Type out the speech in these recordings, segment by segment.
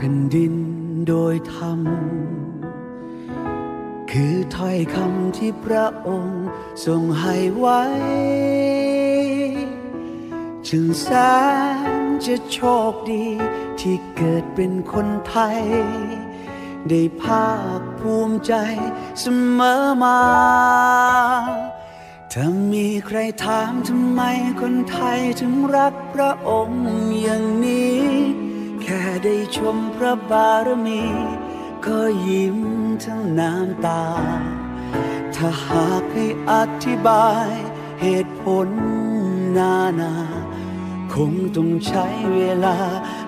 แผ่นดินโดยธรรม คือถ้อยคำที่พระองค์ทรงให้ไว้จึงแสนจะโชคดีที่เกิดเป็นคนไทย ได้ภาคภูมิใจเสมอมา ถ้ามีใครถามทำไมคนไทยถึงรักพระองค์อย่างนี้ ค่ได้ชมพระบารมี ก็ยิ้มทั้งน้ำตา ถ้าหากให้อธิบายเหตุผลนานา คงต้องใช้เวลา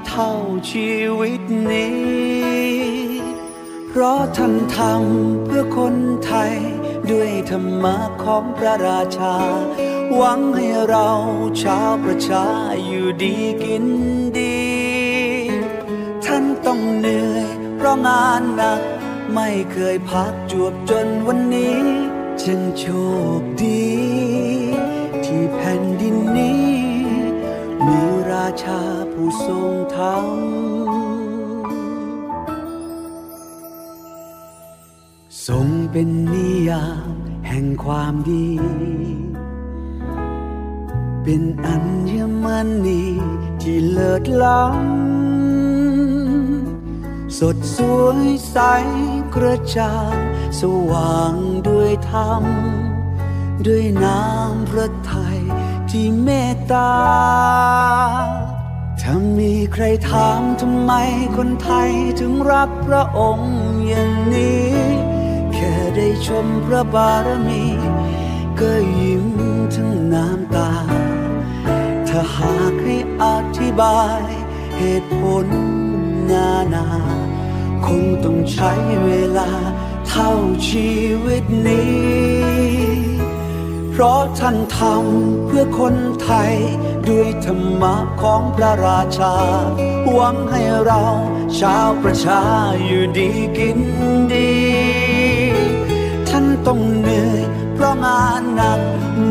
เท่าชีวิตนี้ เพราะท่านทำเพื่อคนไทย ด้วยธรรมะของพระราชา หวังให้เราชาวประชาอยู่ดีกินดี เพราะงานหนัก ไม่เคยพักจวบจนวันนี้จึงโชคดี ที่แผ่นดินนี้ มีราชาผู้ทรงธรรมทรงเป็นนิยามแห่งความดี เป็นอัญมณีที่เลิศล้ำ สดสวยใสกระจ่างสว่างด้วยธรรม ด้วยน้ำพระทัยที่เมตตา ถ้ามีใครถามทำไมคนไทยถึงรักพระองค์อย่างนี้ แค่ได้ชมพระบารมี ก็ยิ้มทั้งน้ำตา ถ้าหากให้อธิบายเหตุผล นานา คงต้องใช้เวลาเท่าชีวิตนี้ เพราะท่านทำเพื่อคนไทย ด้วยธรรมะของพระราชา หวังให้เราชาวประชาอยู่ดีกินดี ท่านต้องเหนื่อยเพราะงานหนัก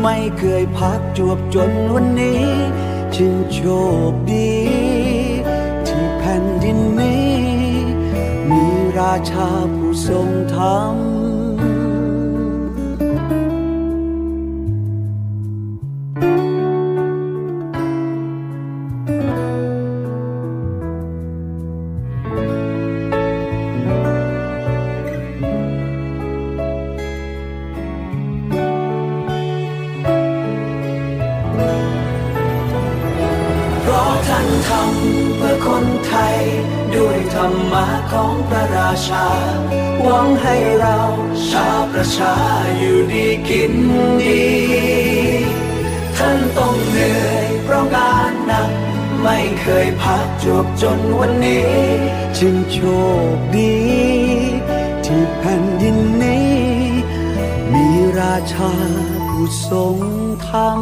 ไม่เคยพักจวบจนวันนี้ จึงโชคดี ราชาผู้ทรงธรรมเพราะท่านทำ ธรรมะของพระราชา หวังให้เราชาวประชาอยู่ดีกินดี ท่านต้องเหนื่อยเพราะงานหนัก ไม่เคยพักจวบจนวันนี้ จึงโชคดี ที่แผ่นดินนี้ มีราชาผู้ทรงธรรม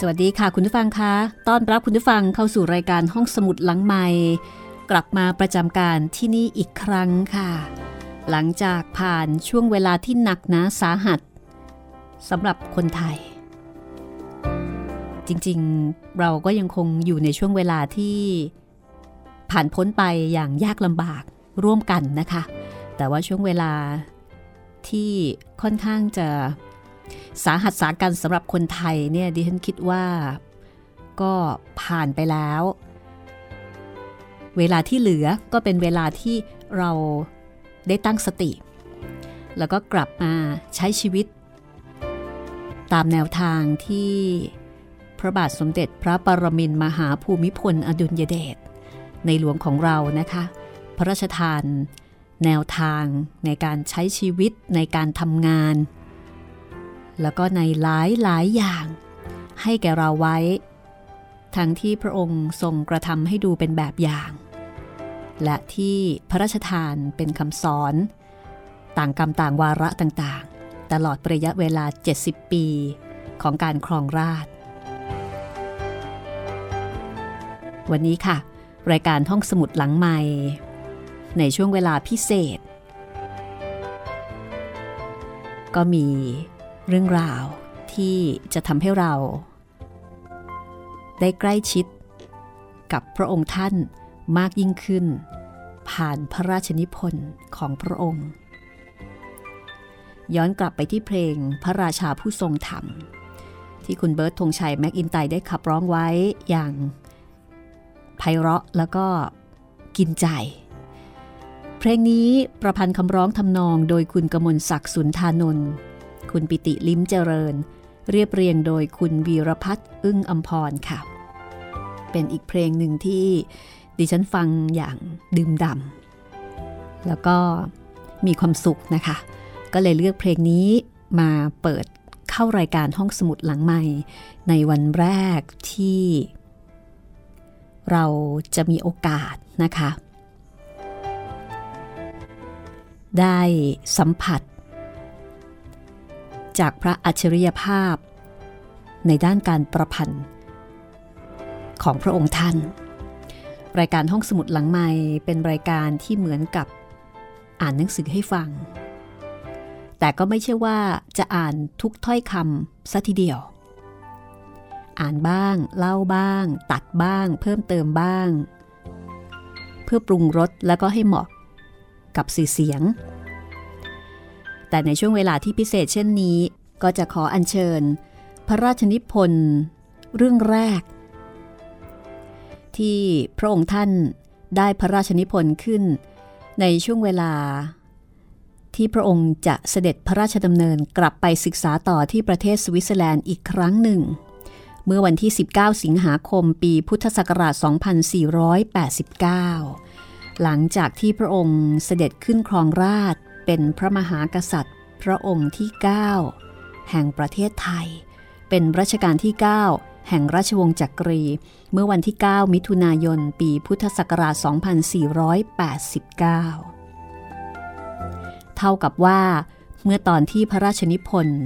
สวัสดีค่ะคุณผู้ฟังคะต้อนรับคุณผู้ฟังเข้าสู่รายการห้องสมุดหลังใหม่ กลับมาประจำการที่นี่อีกครั้งค่ะ หลังจากผ่านช่วงเวลาที่หนักหนาสาหัสสำหรับคนไทย จริงๆเราก็ยังคงอยู่ในช่วงเวลาที่ผ่านพ้นไปอย่างยากลำบากร่วมกันนะคะ แต่ว่าช่วงเวลาที่ค่อนข้างจะ สาหัสสากันสำหรับคนไทยเนี่ยดิฉันคิดว่าก็ผ่านไปแล้ว เวลาที่เหลือก็เป็นเวลาที่เราได้ตั้งสติ แล้วก็กลับมาใช้ชีวิต ตามแนวทางที่พระบาทสมเด็จพระปรมินมหาภูมิพลอดุลยเดชในหลวงของเรานะคะ พระราชทาน แนวทางในการใช้ชีวิตในการทำงาน แล้วก็ในหลายหลายอย่าง ให้แก่เราไว้ ทั้งที่พระองค์ทรงกระทำให้ดูเป็นแบบอย่าง และที่พระราชทานเป็นคำสอน ต่างกรรมต่างวาระต่างๆ ตลอดระยะเวลา 70 ปีของการครองราชวันนี้ค่ะ รายการห้องสมุดหลังใหม่ ในช่วงเวลาพิเศษ ก็มี เรื่องราวที่จะทำให้เรา ได้ใกล้ชิด กับพระองค์ท่านมากยิ่งขึ้น ผ่านพระราชนิพนธ์ของพระองค์ ย้อนกลับไปที่เพลงพระราชาผู้ทรงธรรม ที่คุณเบิร์ตธงชัยแม็กอินไตได้ขับร้องไว้อย่างไพเราะแล้วก็กินใจ เพลงนี้ประพันธ์คำร้องทำนองโดยคุณกมลศักดิ์สุนทานนท์ คุณปิติลิ้มเจริญ เรียบเรียงโดยคุณวีรพัฒน์อึ้งอัมพรค่ะ เป็นอีกเพลงหนึ่งที่ดิฉันฟังอย่างดื่มด่ำแล้วก็มีความสุขนะคะ ก็เลยเลือกเพลงนี้มาเปิดเข้ารายการห้องสมุดหลังใหม่ ในวันแรกที่ เราจะมีโอกาสนะคะ ได้สัมผัส จากพระอัจฉริยภาพ ในด้านการประพันธ์ของพระองค์ท่าน รายการห้องสมุดหลังใหม่เป็นรายการที่เหมือนกับอ่านหนังสือให้ฟัง แต่ก็ไม่ใช่ว่าจะอ่านทุกถ้อยคำซะทีเดียว อ่านบ้าง เล่าบ้าง ตัดบ้าง เพิ่มเติมบ้าง เพื่อปรุงรสแล้วก็ให้เหมาะกับสื่อเสียง แต่ในช่วงเวลาที่พิเศษเช่นนี้ ก็จะขออัญเชิญ พระราชนิพนธ์เรื่องแรก ที่พระองค์ท่านได้พระราชนิพนธ์ขึ้น ในช่วงเวลา ที่พระองค์จะเสด็จพระราชดำเนินกลับไปศึกษาต่อที่ประเทศสวิตเซอร์แลนด์อีกครั้งหนึ่ง เมื่อวันที่ 19 สิงหาคมปีพุทธศักราช 2489 หลังจากที่พระองค์เสด็จขึ้นครองราช เป็นพระมหากษัตริย์ พระองค์ที่ 9 แห่งประเทศไทย เป็นรัชกาลที่ 9 แห่งราชวงศ์จักรี เมื่อวันที่ 9 มิถุนายน ปีพุทธศักราช 2489 เท่ากับว่าเมื่อตอนที่พระราชนิพนธ์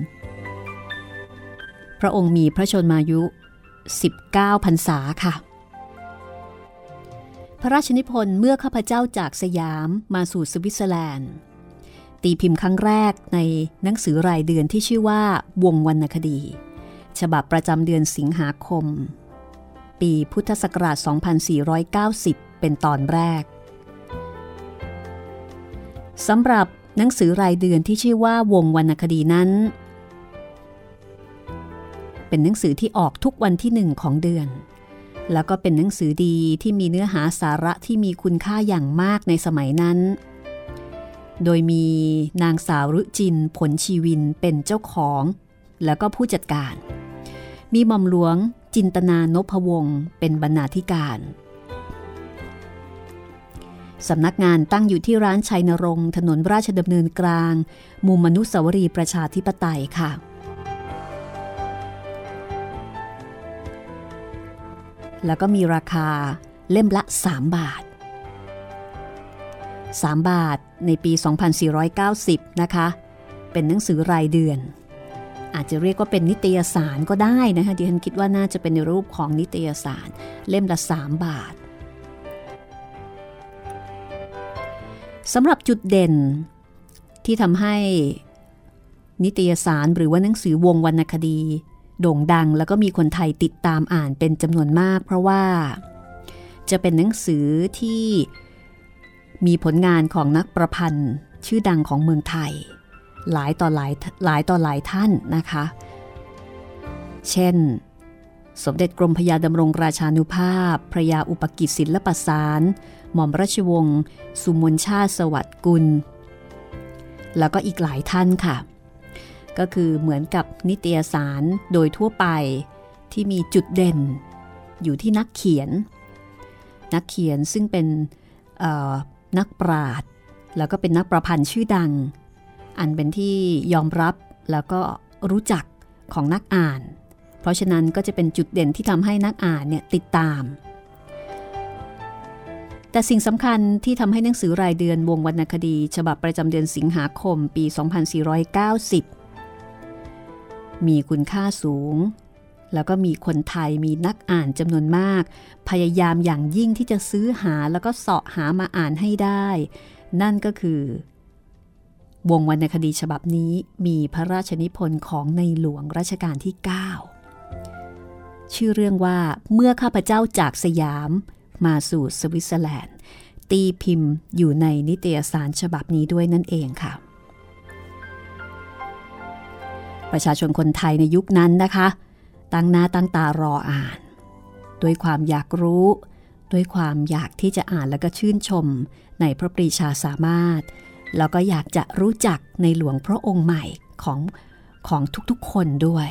พระองค์มีพระชนมายุ 19พรรษาค่ะพระราชนิพนธ์เมื่อข้าพเจ้าจากสยามมาสู่สวิตเซอร์แลนด์ ตีพิมพ์ครั้งแรกในหนังสือรายเดือนที่ชื่อว่า วงวรรณคดี ฉบับประจำเดือนสิงหาคม ปีพุทธศักราช 2490 เป็นตอนแรกสำหรับหนังสือรายเดือนที่ชื่อว่าวงวรรณคดีนั้น เป็นหนังสือที่ออกทุกวันที่หนึ่งของเดือน แล้วก็เป็นหนังสือดีที่มีเนื้อหาสาระที่มีคุณค่าอย่างมากในสมัยนั้น โดยมีนางสาวรุจินผลชีวินเป็นเจ้าของ แล้วก็ผู้จัดการ มีหม่อมหลวงจินตนานพวงศ์เป็นบรรณาธิการสำนักงานตั้งอยู่ที่ร้านชัยนรงถนนราชดำเนินกลาง มุมมนุษาวรีย์ประชาธิปไตยค่ะ แล้วก็มีราคาเล่มละ 3 บาท 3 บาทในปี 2490 นะคะ เป็นหนังสือรายเดือน อาจจะเรียกว่าเป็นนิตยสารก็ได้นะคะดิฉันคิดว่าน่าจะเป็นในรูปของนิตยสาร เล่มละ 3 บาทสำหรับจุดเด่นที่ทำให้นิตยสารหรือว่าหนังสือวงวรรณคดี โด่งดังแล้วก็มีคนไทยติดตามอ่านเป็นจำนวนมาก เพราะว่า จะเป็นหนังสือที่ มีผลงานของนักประพันธ์ชื่อดังของเมืองไทย หลายต่อหลายหลายต่อหลายท่านนะคะ เช่น สมเด็จกรมพยาดำรงราชานุภาพ พระยาอุปกิจศิลปสาร หม่อมราชวงศ์สุมนชาติสวัสดิ์กุล แล้วก็อีกหลายท่านค่ะ ก็คือเหมือนกับนิตยสารโดยทั่วไปที่มีจุดเด่นอยู่ที่นักเขียน นักเขียนซึ่งเป็น นักปราดแล้วก็เป็นนักประพันธ์ชื่อดัง อันเป็นที่ยอมรับแล้วก็รู้จักของนักอ่าน เพราะฉะนั้นก็จะเป็นจุดเด่นที่ทำให้นักอ่านเนี่ยติดตาม แต่สิ่งสำคัญที่ทำให้หนังสือรายเดือนวงวรรณคดี ฉบับประจำเดือนสิงหาคมปี 2490 มีคุณค่าสูง แล้วก็มีคนไทยมีนักอ่านจำนวนมาก พยายามอย่างยิ่งที่จะซื้อหาแล้วก็เสาะหามาอ่านให้ได้ นั่นก็คือ วงวรรณคดีฉบับนี้มีพระราชนิพนธ์ของในหลวงรัชกาลที่ 9 ชื่อเรื่องว่าเมื่อข้าพเจ้าจากสยามมาสู่สวิตเซอร์แลนด์ ตีพิมพ์อยู่ในนิตยสารฉบับนี้ด้วยนั่นเองค่ะ ประชาชนคนไทยในยุคนั้นนะคะ ตั้งหน้าตั้งตารออ่านด้วยความอยากรู้ ด้วยความอยากที่จะอ่านแล้วก็ชื่นชมในพระปรีชาสามารถ แล้วก็อยากจะรู้จักในหลวงพระองค์ใหม่ของของทุกๆคนด้วย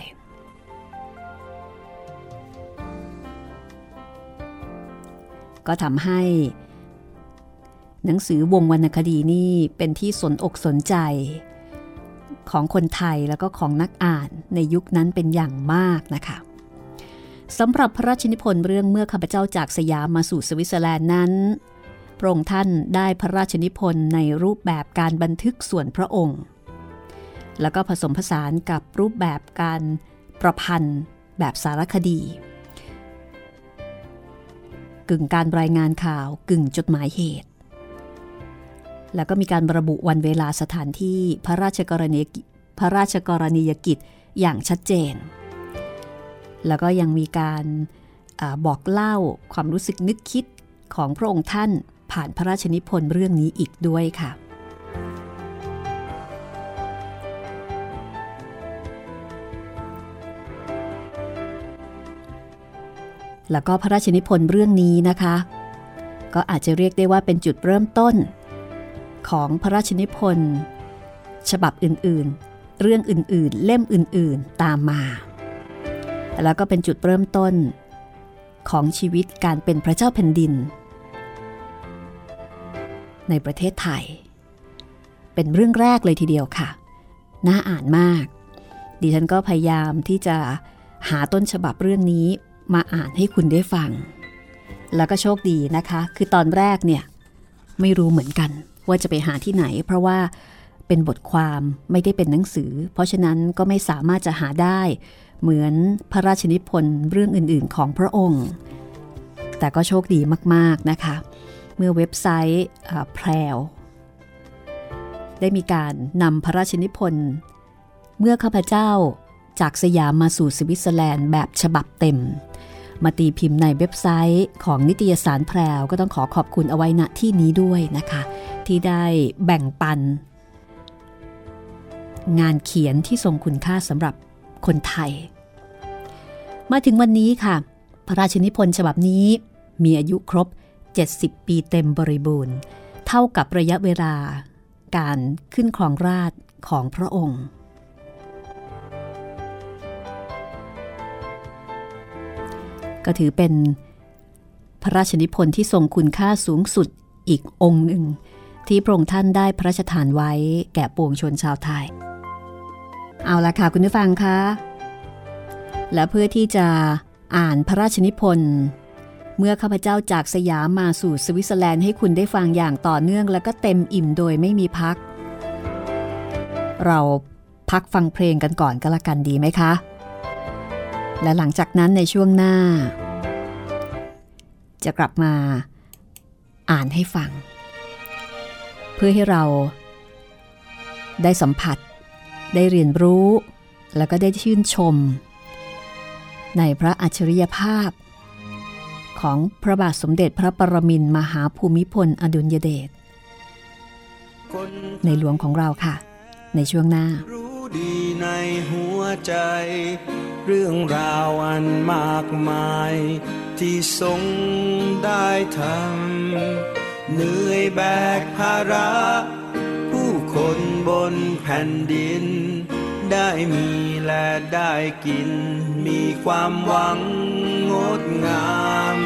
ก็ทำให้ หนังสือวงวรรณคดีนี่เป็นที่สนอกสนใจ ของคนไทยแล้วก็ของนักอ่านในยุคนั้นเป็นอย่างมากนะคะสำหรับพระราชนิพนธ์เรื่องเมื่อข้าพเจ้าจากสยามมาสู่สวิตเซอร์แลนด์นั้นพระองค์ท่านได้พระราชนิพนธ์ในรูปแบบการบันทึกส่วนพระองค์ แล้วก็ผสมผสานกับรูปแบบการประพันธ์แบบสารคดี กึ่งการรายงานข่าวกึ่งจดหมายเหตุ แล้วก็มีการระบุวันเวลาสถานที่พระราชกรณีพระราชกรณียกิจอย่างชัดเจน แล้วก็ยังมีการอบอกเล่าความรู้สึกนึกคิดของพระองค์ท่านผ่านพระราชนิพนธ์เรื่องนี้อีกด้วยค่ะ แล้วก็พระราชนิพนธ์เรื่องนี้นะคะ ก็อาจจะเรียกได้ว่าเป็นจุดเริ่มต้น ของพระราชนิพนธ์ฉบับอื่นๆ เรื่องอื่นๆ เล่มอื่นๆ ตามมา แล้วก็เป็นจุดเริ่มต้น ของชีวิตการเป็นพระเจ้าแผ่นดิน ในประเทศไทย เป็นเรื่องแรกเลยทีเดียวค่ะ น่าอ่านมาก ดิฉันก็พยายามที่จะหาต้นฉบับเรื่องนี้มาอ่านให้คุณได้ฟัง แล้วก็โชคดีนะคะ คือตอนแรกเนี่ย ไม่รู้เหมือนกัน ว่าจะไปหาที่ไหน เพราะว่าเป็นบทความไม่ได้เป็นหนังสือ เพราะฉะนั้นก็ไม่สามารถจะหาได้ เหมือนพระราชนิพนธ์เรื่องอื่นๆ ของพระองค์ แต่ก็โชคดีมากๆนะคะ เมื่อเว็บไซต์แพรวได้มีการนำพระราชนิพนธ์เมื่อข้าพเจ้าจากสยามมาสู่สวิตเซอร์แลนด์แบบฉบับเต็ม มาตีพิมพ์ในเว็บไซต์ของนิตยสารแพรวก็ต้องขอขอบคุณเอาไว้ณที่นี้ด้วยนะคะ ที่ได้แบ่งปัน งานเขียนที่ทรงคุณค่าสำหรับคนไทย มาถึงวันนี้ค่ะ พระราชนิพนธ์ฉบับนี้มีอายุครบ 70 ปีเต็มบริบูรณ์ เท่ากับระยะเวลา การขึ้นครองราชของพระองค์ ก็ถือเป็นพระราชนิพนธ์ที่ทรงคุณค่าสูงสุดอีกองค์หนึ่ง ที่พระองค์ท่านได้พระราชทานไว้แก่ปวงชนชาวไทย เอาละค่ะคุณผู้ฟังคะ และเพื่อที่จะอ่านพระราชนิพนธ์เมื่อข้าพเจ้าจากสยามมาสู่สวิตเซอร์แลนด์ให้คุณได้ฟังอย่างต่อเนื่องและก็เต็มอิ่มโดยไม่มีพัก เราพักฟังเพลงกันก่อนก็แล้วกันดีไหมคะ และหลังจากนั้นในช่วงหน้า จะกลับมาอ่านให้ฟัง พื่อให้เรา ได้สัมผัส ได้เรียนรู้ แล้วก็ได้ชื่นชม ในพระอัจฉริยภาพ ของพระบาทสมเด็จพระปรมินมหาภูมิพลอดุลยเดชในหลวงของเราค่ะ ในช่วงหน้า รู้ดีในหัวใจ เรื่องราวอันมากมาย ที่ทรงได้ทำ เหนื่อยแบกภาระ ผู้คนบนแผ่นดิน ได้มีและได้กิน มีความหวังงดงาม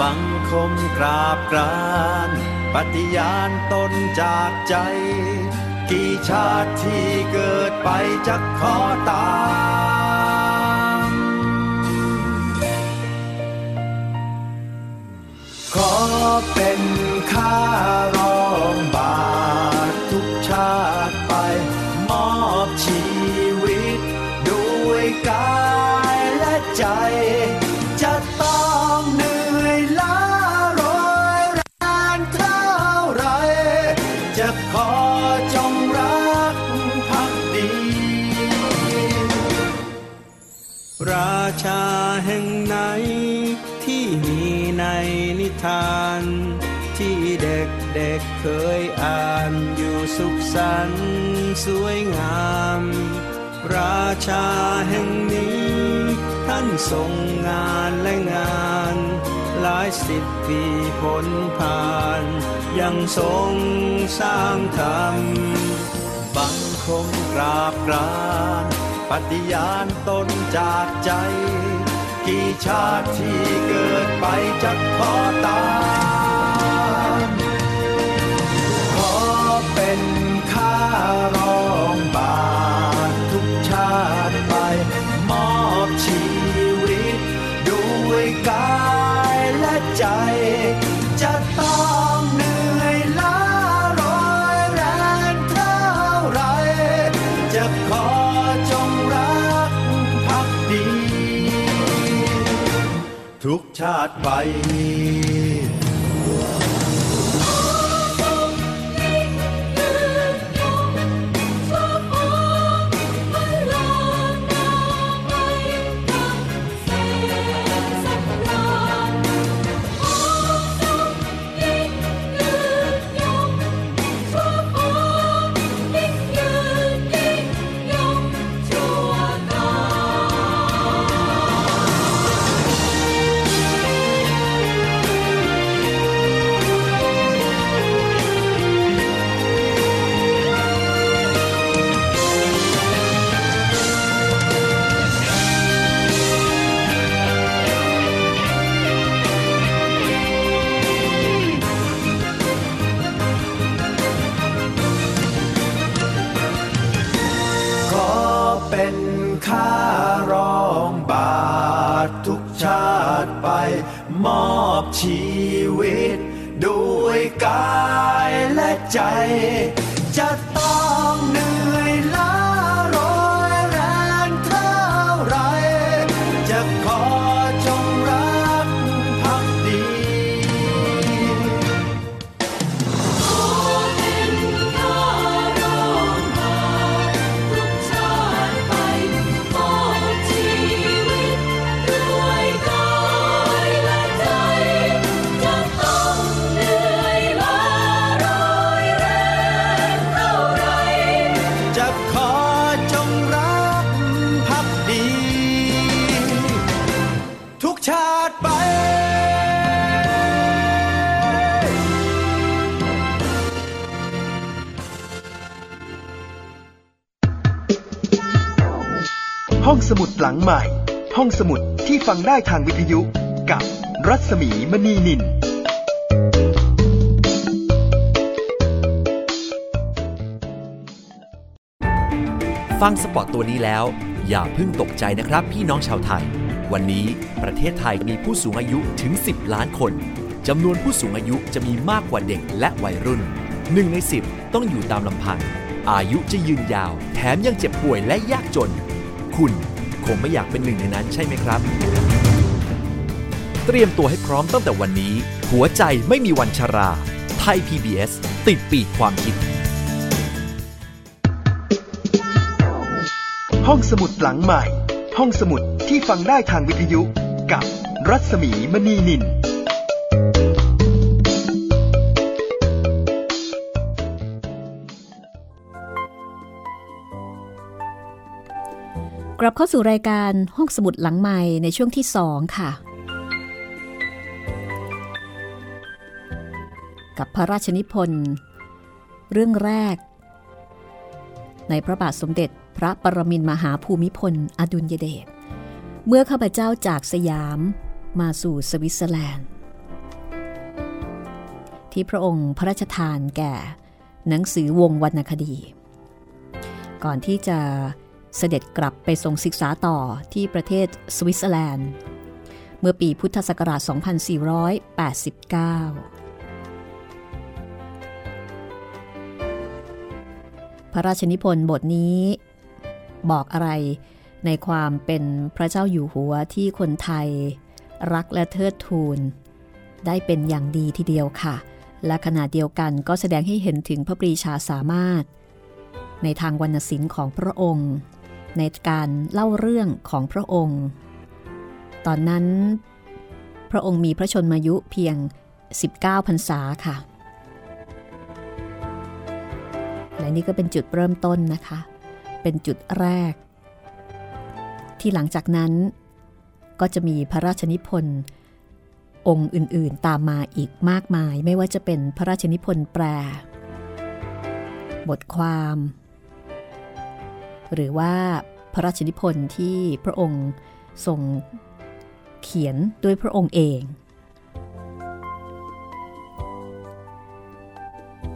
บังคมกราบกรานปฏิญาณตนจากใจ กี่ชาติที่เกิดไปจะขอตามขอเป็น ข้ เคยอ่านอยู่สุขสันต์สวยงาม ราชาแห่งนี้ ท่านทรงงานและงาน หลายสิบปีผลผ่าน ยังทรงสร้างธรรมบังคมกราบกรานปฏิญาณตนจากใจ กี่ชาติที่เกิดไปจะขอตา เป็นข้ารองบาททุกชาติไป มอบชีวิต ด้วยกายและใจ จะต้องเหนื่อยล้าร้อยแรงเท่าไร จะขอจงรักพักดี ทุกชาติไป งสมุดหลังใหม่ ห้องสมุดที่ฟังได้ทางวิทยุกับรัศมีมณีนิน ฟังสปอตตัวนี้แล้ว อย่าเพิ่งตกใจนะครับพี่น้องชาวไทย วันนี้ประเทศไทยมีผู้สูงอายุถึง 10 ล้านคนจำนวนผู้สูงอายุจะมีมากกว่าเด็กและวัยรุ่นหนึ่งใน 10 ต้องอยู่ตามลำพัง อายุจะยืนยาว แถมยังเจ็บป่วยและยากจน คุณ คงไม่อยากเป็นหนึ่งในนั้นใช่ไหมครับ เตรียมตัวให้พร้อมตั้งแต่วันนี้ หัวใจไม่มีวันชรา ไทย PBS ติดปีกความคิด ห้องสมุดหลังใหม่ ห้องสมุดที่ฟังได้ทางวิทยุกับรัศมีมณีนิน กลับเข้าสู่รายการห้องสมุดหลังใหม่ในช่วงที่สองค่ะ กับพระราชนิพนธ์เรื่องแรก ในพระบาทสมเด็จพระปรมินมหาภูมิพล อดุลยเดชเมื่อข้าพเจ้าจากสยามมาสู่สวิตเซอร์แลนด์ ที่พระองค์พระราชทานแก่ หนังสือวงวรรณคดี ก่อนที่จะ เสด็จกลับไปทรงศึกษาต่อที่ประเทศสวิตเซอร์แลนด์ เมื่อปีพุทธศักราช 2489 พระราชนิพนธ์บทนี้ บอกอะไรในความเป็นพระเจ้าอยู่หัวที่คนไทย รักและเทิดทูน ได้เป็นอย่างดีทีเดียวค่ะ และขณะเดียวกันก็แสดงให้เห็นถึงพระปรีชาสามารถ ในทางวรรณศิลป์ของพระองค์ ในการเล่าเรื่องของพระองค์ ตอนนั้น พระองค์มีพระชนมายุเพียง 19พรรษาค่ะ และนี่ก็เป็นจุดเริ่มต้นนะคะ เป็นจุดแรก ที่หลังจากนั้น ก็จะมีพระราชนิพนธ์องค์อื่นๆตามมาอีกมากมาย ไม่ว่าจะเป็นพระราชนิพนธ์แปล บทความ หรือว่าพระราชนิพนธ์ที่พระองค์ทรงเขียนด้วยพระองค์เอง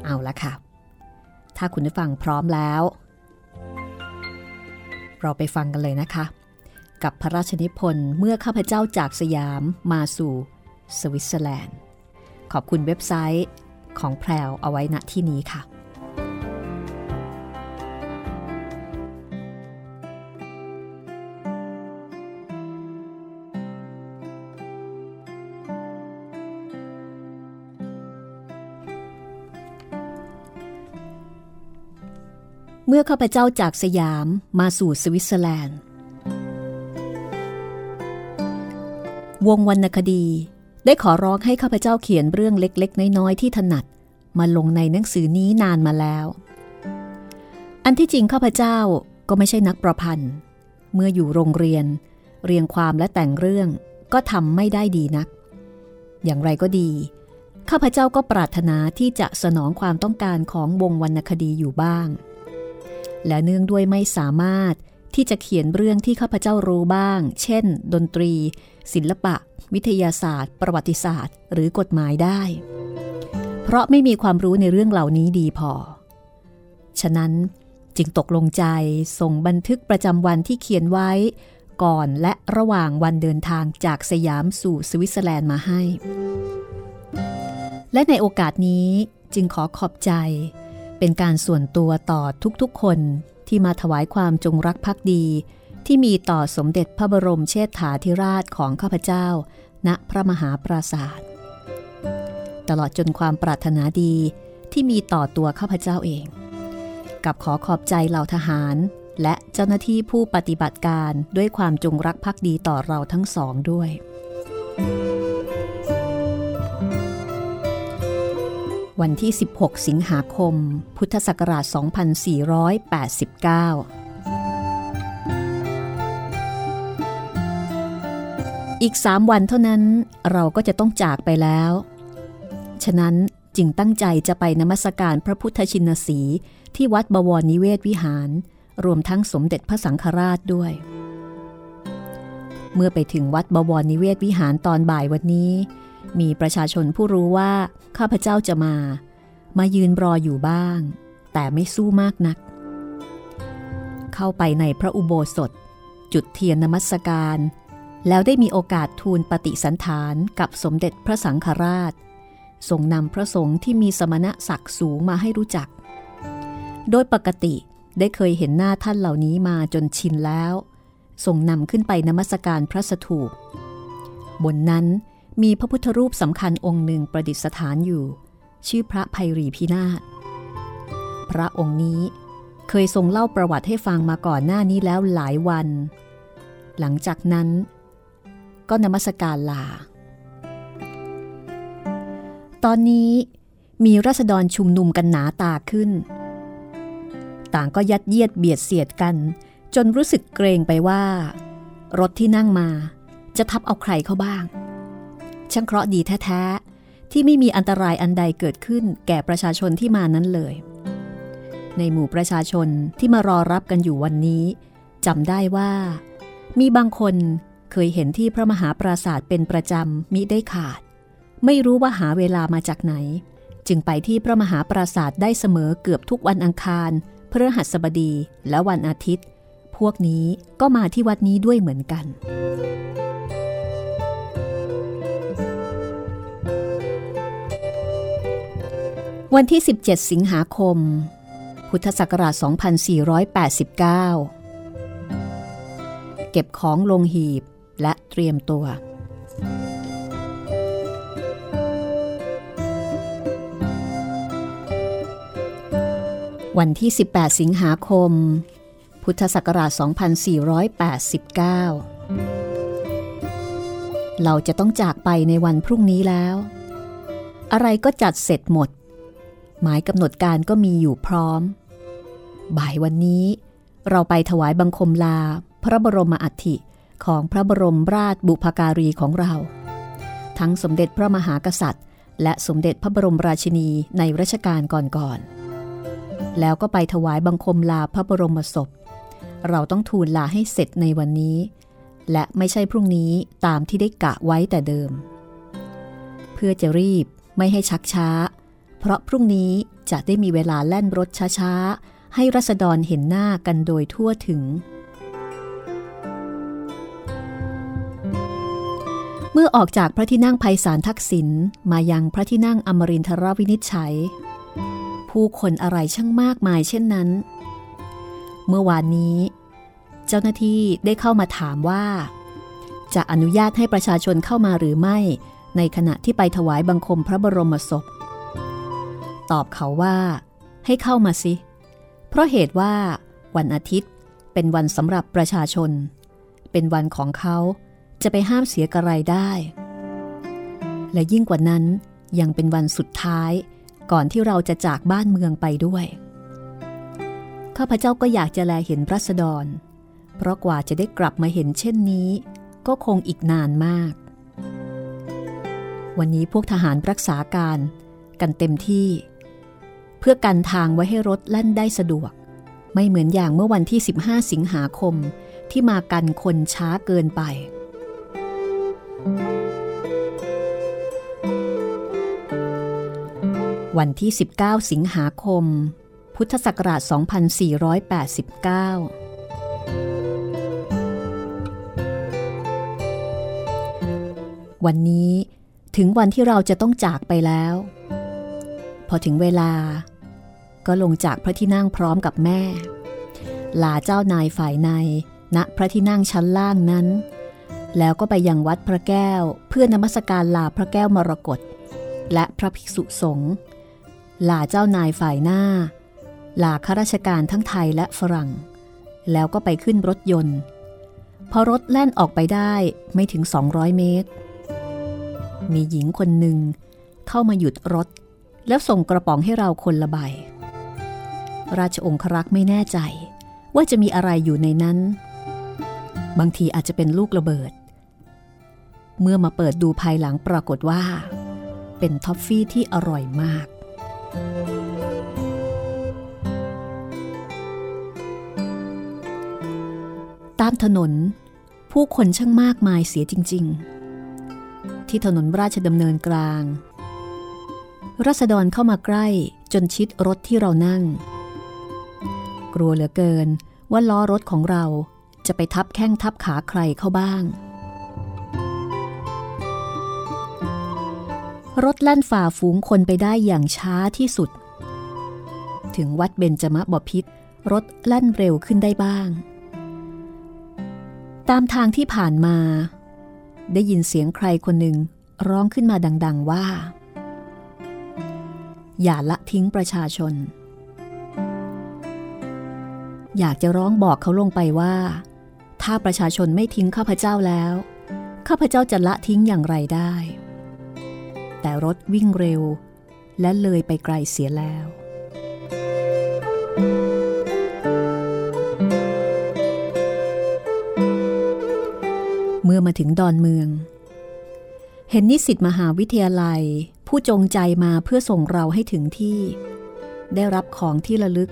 เอาละค่ะ ถ้าคุณผู้ฟังพร้อมแล้ว เราไปฟังกันเลยนะคะ กับพระราชนิพนธ์เมื่อข้าพเจ้าจากสยามมาสู่สวิตเซอร์แลนด์ ขอบคุณเว็บไซต์ของแพรวเอาไว้ณที่นี้ค่ะ มื่อข้าพเจ้าจากสยามมาสู่สวิตเซอร์แลนด์ วงวรรณคดีได้ขอร้องให้ข้าพเจ้าเขียนเรื่องเล็กๆ น้อยๆ ที่ถนัด มาลงในหนังสือนี้นานมาแล้ว อันที่จริงข้าพเจ้าก็ไม่ใช่นักประพันธ์ เมื่ออยู่โรงเรียน เรียงความและแต่งเรื่องก็ทำไม่ได้ดีนัก อย่างไรก็ดี ข้าพเจ้าก็ปรารถนาที่จะสนองความต้องการของวงวรรณคดีอยู่บ้าง และเนื่องด้วยไม่สามารถที่จะเขียนเรื่องที่ข้าพเจ้ารู้บ้าง เช่น ดนตรี ศิลปะ วิทยาศาสตร์ ประวัติศาสตร์ หรือกฎหมายได้ เพราะไม่มีความรู้ในเรื่องเหล่านี้ดีพอ ฉะนั้นจึงตกลงใจส่งบันทึกประจำวันที่เขียนไว้ ก่อนและระหว่างวันเดินทางจากสยามสู่สวิตเซอร์แลนด์มาให้ และในโอกาสนี้จึงขอขอบใจ เป็นการส่วนตัวต่อทุกๆคนที่มาถวายความจงรักภักดี ที่มีต่อสมเด็จพระบรมเชษฐาธิราชของข้าพเจ้า ณพระมหาปราศาสตร์ตลอดจนความปรารถนาดีที่มีต่อตัวข้าพเจ้าเอง กับขอขอบใจเหล่าทหาร และเจ้าหน้าที่ผู้ปฏิบัติการด้วยความจงรักภักดีต่อเราทั้งสองด้วย วันที่ 16 สิงหาคม พุทธศักราช 2489 อีกสามวันเท่านั้นเราก็จะต้องจากไปแล้ว ฉะนั้นจึงตั้งใจจะไปนมัสการพระพุทธชินสีที่วัดบวรนิเวศวิหาร รวมทั้งสมเด็จพระสังฆราชด้วย เมื่อไปถึงวัดบวรนิเวศวิหารตอนบ่ายวันนี้ มีประชาชนผู้รู้ว่าข้าพเจ้าจะมา มายืนรออยู่บ้าง แต่ไม่สู้มากนัก เข้าไปในพระอุโบสถ จุดเทียนนมัสการ แล้วได้มีโอกาสทูลปฏิสันฐานกับสมเด็จพระสังฆราชทรงนำพระสงฆ์ที่มีสมณะศักดิ์สูงมาให้รู้จัก โดยปกติได้เคยเห็นหน้าท่านเหล่านี้มาจนชินแล้ว ทรงนำขึ้นไปนมัสการพระสถูป บนนั้น มีพระพุทธรูปสำคัญองค์หนึ่งประดิษฐานอยู่ ชื่อพระภัยรีพินาศพระองค์นี้เคยทรงเล่าประวัติให้ฟังมาก่อนหน้านี้แล้วหลายวัน หลังจากนั้น ก็นมัสการลา ตอนนี้มีรัษฎรชุมนุมกันหนาตาขึ้น ต่างก็ยัดเยียดเบียดเสียดกัน จนรู้สึกเกรงไปว่า รถที่นั่งมาจะทับเอาใครเข้าบ้าง ช่างเคราะห์ดีแท้ๆ ที่ไม่มีอันตรายอันใดเกิดขึ้นแก่ประชาชนที่มานั้นเลย ในหมู่ประชาชนที่มารอรับกันอยู่วันนี้จำได้ว่า มีบางคนเคยเห็นที่พระมหาปราศาสตร์เป็นประจำมิได้ขาด ไม่รู้ว่าหาเวลามาจากไหน จึงไปที่พระมหาปราศาสตร์ได้เสมอเกือบทุกวันอังคารพฤหัสบดีและวันอาทิตย์ พวกนี้ก็มาที่วัดนี้ด้วยเหมือนกัน วันที่ 17 สิงหาคม พุทธศักราช 2489 เก็บของลงหีบและเตรียมตัว วันที่ 18 สิงหาคม พุทธศักราช 2489 เราจะต้องจากไปในวันพรุ่งนี้แล้ว อะไรก็จัดเสร็จหมด หมายกำหนดการก็มีอยู่พร้อม บ่ายวันนี้ เราไปถวายบังคมลา พระบรมอัฐิของพระบรมราชบุพการีของเรา ทั้งสมเด็จพระมหากษัตริย์ และสมเด็จพระบรมราชินีในรัชกาลก่อนๆแล้วก็ไปถวายบังคมลาพระบรมศพ เราต้องทูลลาให้เสร็จในวันนี้ และไม่ใช่พรุ่งนี้ตามที่ได้กะไว้แต่เดิม เพื่อจะรีบไม่ให้ชักช้า เพราะพรุ่งนี้จะได้มีเวลาแล่นรถช้าๆ ให้รัษฎรเห็นหน้ากันโดยทั่วถึง เมื่อออกจากพระที่นั่งไพศาลทักษิณมายังพระที่นั่งอมรินทรวินิจฉัย ผู้คนอะไรช่างมากมายเช่นนั้น เมื่อวานนี้ เจ้าหน้าที่ได้เข้ามาถามว่า จะอนุญาตให้ประชาชนเข้ามาหรือไม่ ในขณะที่ไปถวายบังคมพระบรมศพ ตอบเขาว่า ให้เข้ามาสิ เพราะเหตุว่า วันอาทิตย์เป็นวันสำหรับประชาชน เป็นวันของเขาจะไปห้ามเสียกระไรได้ และยิ่งกว่านั้นยังเป็นวันสุดท้ายก่อนที่เราจะจากบ้านเมืองไปด้วย ข้าพเจ้าก็อยากจะแลเห็นรัษฎร เพราะกว่าจะได้กลับมาเห็นเช่นนี้ ก็คงอีกนานมาก วันนี้พวกทหารรักษาการ กันเต็มที่ เพื่อกันทางไว้ให้รถแล่นได้สะดวก ไม่เหมือนอย่างเมื่อวันที่ 15 สิงหาคมที่มากันคนช้าเกินไป วันที่ 19 สิงหาคม พุทธศักราช 2489วันนี้ถึงวันที่เราจะต้องจากไปแล้ว พอถึงเวลา ก็ลงจากพระที่นั่งพร้อมกับแม่ ลาเจ้านายฝ่ายในณพระที่นั่งชั้นล่างนั้น แล้วก็ไปยังวัดพระแก้วเพื่อนมัสการลาพระแก้วมรกตและพระภิกษุสงฆ์ลาเจ้านายฝ่ายหน้า ลาข้าราชการทั้งไทยและฝรั่ง แล้วก็ไปขึ้นรถยนต์ พอรถแล่นออกไปได้ไม่ถึง 200 เมตร มีหญิงคนหนึ่งเข้ามาหยุดรถ แล้วส่งกระป๋องให้เราคนละใบ ราชองครักษ์ไม่แน่ใจ ว่าจะมีอะไรอยู่ในนั้น บางทีอาจจะเป็นลูกระเบิด เมื่อมาเปิดดูภายหลังปรากฏว่า เป็นท็อฟฟี่ที่อร่อยมาก ตามถนน ผู้คนช่างมากมายเสียจริง ๆ ที่ถนนราชดำเนินกลางรัษฎรเข้ามาใกล้จนชิดรถที่เรานั่ง กลัวเหลือเกิน ว่าล้อรถของเราจะไปทับแข้งทับขาใครเข้าบ้าง รถลั่นฝ่าฝูงคนไปได้อย่างช้าที่สุด ถึงวัดเบญจมบพิษรถลั่นเร็วขึ้นได้บ้าง ตามทางที่ผ่านมา ได้ยินเสียงใครคนหนึ่งร้องขึ้นมาดัง ๆว่า อย่าละทิ้งประชาชน อยากจะร้องบอกเขาลงไปว่า ถ้าประชาชนไม่ทิ้งข้าพเจ้าแล้ว ข้าพเจ้าจะละทิ้งอย่างไรได้ แต่รถวิ่งเร็ว และเลยไปไกลเสียแล้ว เมื่อมาถึงดอนเมือง เห็นนิสิตมหาวิทยาลัย ผู้จงใจมาเพื่อส่งเราให้ถึงที่ ได้รับของที่ระลึก